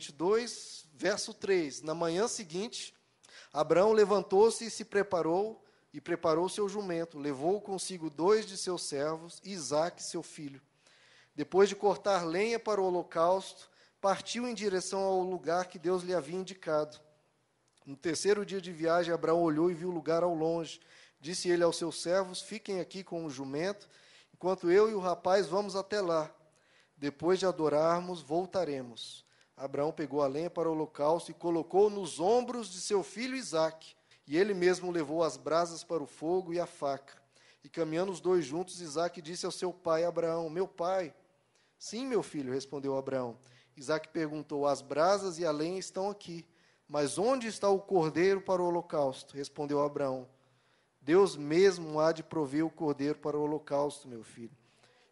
22, verso 3. Na manhã seguinte, Abraão levantou-se e se preparou, e preparou seu jumento, levou consigo dois de seus servos, Isaque, seu filho. Depois de cortar lenha para o holocausto, partiu em direção ao lugar que Deus lhe havia indicado. No terceiro dia de viagem, Abraão olhou e viu o lugar ao longe. Disse ele aos seus servos: Fiquem aqui com o jumento, enquanto eu e o rapaz vamos até lá. Depois de adorarmos, voltaremos. Abraão pegou a lenha para o holocausto e colocou nos ombros de seu filho Isaque. E ele mesmo levou as brasas para o fogo e a faca. E caminhando os dois juntos, Isaque disse ao seu pai Abraão: Meu pai. Sim, meu filho, respondeu Abraão. Isaque perguntou: As brasas e a lenha estão aqui, mas onde está o cordeiro para o holocausto? Respondeu Abraão: Deus mesmo há de prover o cordeiro para o holocausto, meu filho.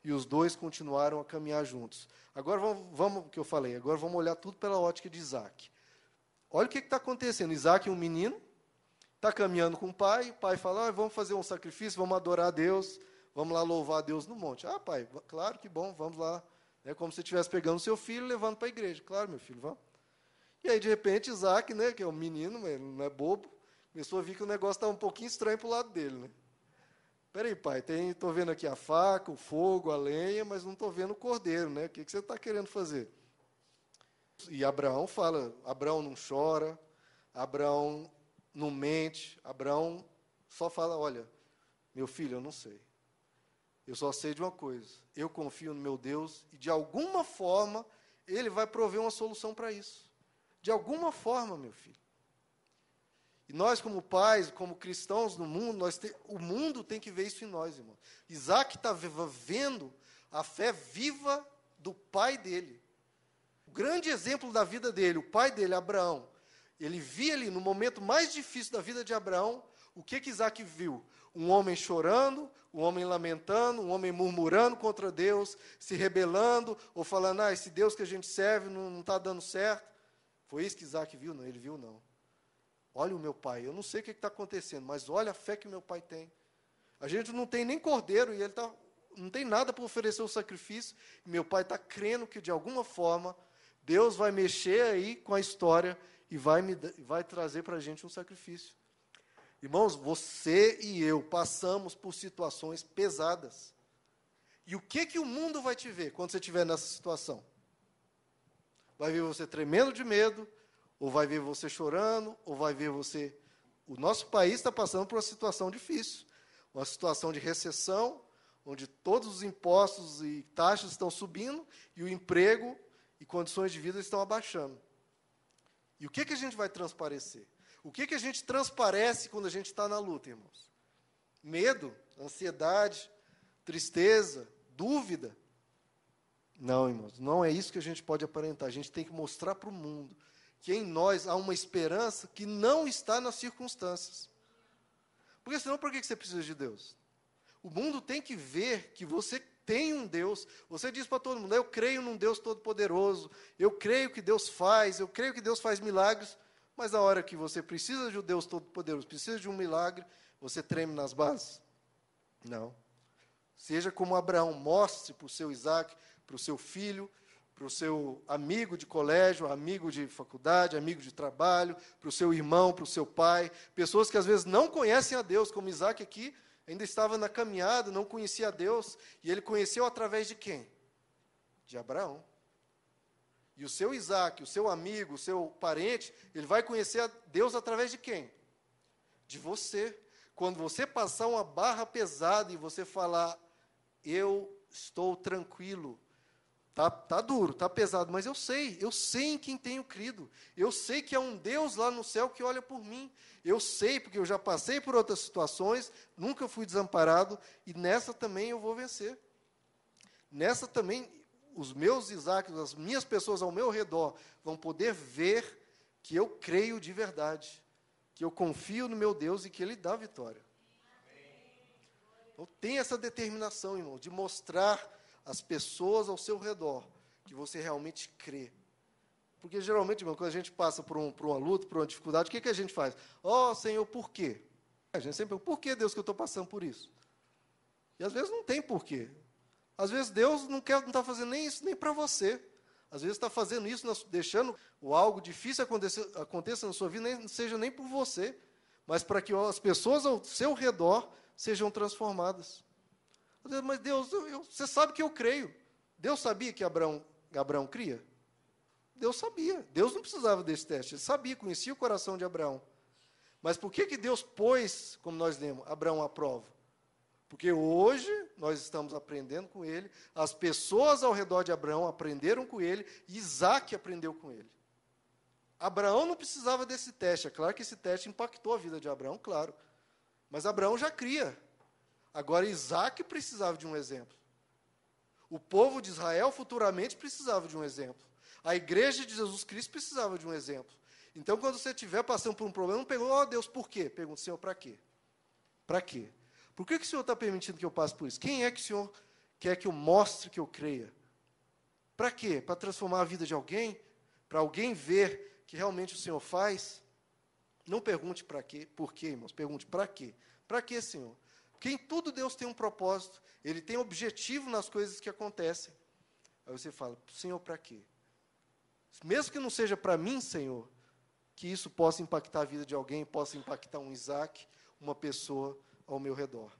E os dois continuaram a caminhar juntos. Agora vamos, vamos que eu falei, agora vamos olhar tudo pela ótica de Isaac. Olha o que está acontecendo. Isaac é um menino, está caminhando com o pai, o pai fala, ah, vamos fazer um sacrifício, vamos adorar a Deus, vamos lá louvar a Deus no monte. Ah, pai, claro que bom, vamos lá. É como se estivesse pegando o seu filho e levando para a igreja. Claro, meu filho, vamos. E aí, de repente, Isaac, né, que é um menino, não é bobo, começou a ver que o negócio estava um pouquinho estranho para o lado dele. Né? Peraí, pai, estou vendo aqui a faca, o fogo, a lenha, mas não estou vendo o cordeiro, né? O que, que você está querendo fazer? E Abraão fala, Abraão não chora, Abraão não mente, Abraão só fala, olha, meu filho, eu não sei. Eu só sei de uma coisa, eu confio no meu Deus e de alguma forma ele vai prover uma solução para isso. De alguma forma, meu filho. E nós, como pais, como cristãos no mundo, nós te, o mundo tem que ver isso em nós, irmão. Isaac está vendo a fé viva do pai dele. O grande exemplo da vida dele, o pai dele, Abraão. Ele via ali, no momento mais difícil da vida de Abraão, o que, que Isaac viu? Um homem chorando, um homem lamentando, um homem murmurando contra Deus, se rebelando, ou falando, ah, esse Deus que a gente serve não está dando certo. Foi isso que Isaac viu? Não, ele viu não. Olha o meu pai, eu não sei o que está acontecendo, mas olha a fé que meu pai tem. A gente não tem nem cordeiro e ele tá, não tem nada para oferecer o sacrifício. E meu pai está crendo que de alguma forma Deus vai mexer aí com a história e vai, me, vai trazer para a gente um sacrifício. Irmãos, você e eu passamos por situações pesadas. E o que que o mundo vai te ver quando você estiver nessa situação? Vai ver você tremendo de medo, ou vai ver você chorando, ou vai ver você. O nosso país está passando por uma situação difícil, uma situação de recessão, onde todos os impostos e taxas estão subindo e o emprego e condições de vida estão abaixando. E o que, que a gente vai transparecer? O que, que a gente transparece quando a gente está na luta, irmãos? Medo, ansiedade, tristeza, dúvida. Não, irmãos, não é isso que a gente pode aparentar. A gente tem que mostrar para o mundo que em nós há uma esperança que não está nas circunstâncias. Porque senão, por que você precisa de Deus? O mundo tem que ver que você tem um Deus. Você diz para todo mundo: eu creio num Deus todo-poderoso, eu creio que Deus faz, eu creio que Deus faz milagres. Mas na hora que você precisa de um Deus todo-poderoso, precisa de um milagre, você treme nas bases? Não. Seja como Abraão, mostre para o seu Isaac, para o seu filho, para o seu amigo de colégio, amigo de faculdade, amigo de trabalho, para o seu irmão, para o seu pai, pessoas que às vezes não conhecem a Deus, como Isaac aqui, ainda estava na caminhada, não conhecia a Deus, e ele conheceu através de quem? De Abraão. E o seu Isaac, o seu amigo, o seu parente, ele vai conhecer a Deus através de quem? De você. Quando você passar uma barra pesada e você falar, eu estou tranquilo, Tá, tá duro, tá pesado, mas eu sei, eu sei em quem tenho crido. Eu sei que há um Deus lá no céu que olha por mim. Eu sei, porque eu já passei por outras situações, nunca fui desamparado, e nessa também eu vou vencer. Nessa também, os meus Isaques, as minhas pessoas ao meu redor, vão poder ver que eu creio de verdade, que eu confio no meu Deus e que Ele dá vitória. Então, tem essa determinação, irmão, de mostrar as pessoas ao seu redor que você realmente crê. Porque geralmente, irmão, quando a gente passa por, um, por uma luta, por uma dificuldade, o que, que a gente faz? Ó oh, Senhor, por quê? A gente sempre pergunta, por que Deus que eu estou passando por isso? E às vezes não tem porquê. Às vezes Deus não quer, não está fazendo nem isso nem para você. Às vezes está fazendo isso, deixando o algo difícil acontecer, aconteça na sua vida, nem seja nem por você, mas para que as pessoas ao seu redor sejam transformadas. Mas Deus, eu, eu, você sabe que eu creio. Deus sabia que Abraão, Abraão cria? Deus sabia. Deus não precisava desse teste. Ele sabia, conhecia o coração de Abraão. Mas por que, que Deus pôs, como nós lemos, Abraão à prova? Porque hoje nós estamos aprendendo com ele, as pessoas ao redor de Abraão aprenderam com ele, e Isaac aprendeu com ele. Abraão não precisava desse teste. É claro que esse teste impactou a vida de Abraão, claro. Mas Abraão já cria. Agora Isaac precisava de um exemplo. O povo de Israel futuramente precisava de um exemplo. A igreja de Jesus Cristo precisava de um exemplo. Então, quando você estiver passando por um problema, não pergunta, ó oh, Deus, por quê? Pergunta, Senhor, para quê? Para quê? Por que, que o Senhor está permitindo que eu passe por isso? Quem é que o Senhor quer que eu mostre que eu creia? Para quê? Para transformar a vida de alguém? Para alguém ver que realmente o Senhor faz? Não pergunte para quê, por quê, irmãos. Pergunte para quê. Para quê, Senhor? Porque em tudo Deus tem um propósito. Ele tem objetivo nas coisas que acontecem. Aí você fala, Senhor, para quê? Mesmo que não seja para mim, Senhor, que isso possa impactar a vida de alguém, possa impactar um Isaac, uma pessoa ao meu redor.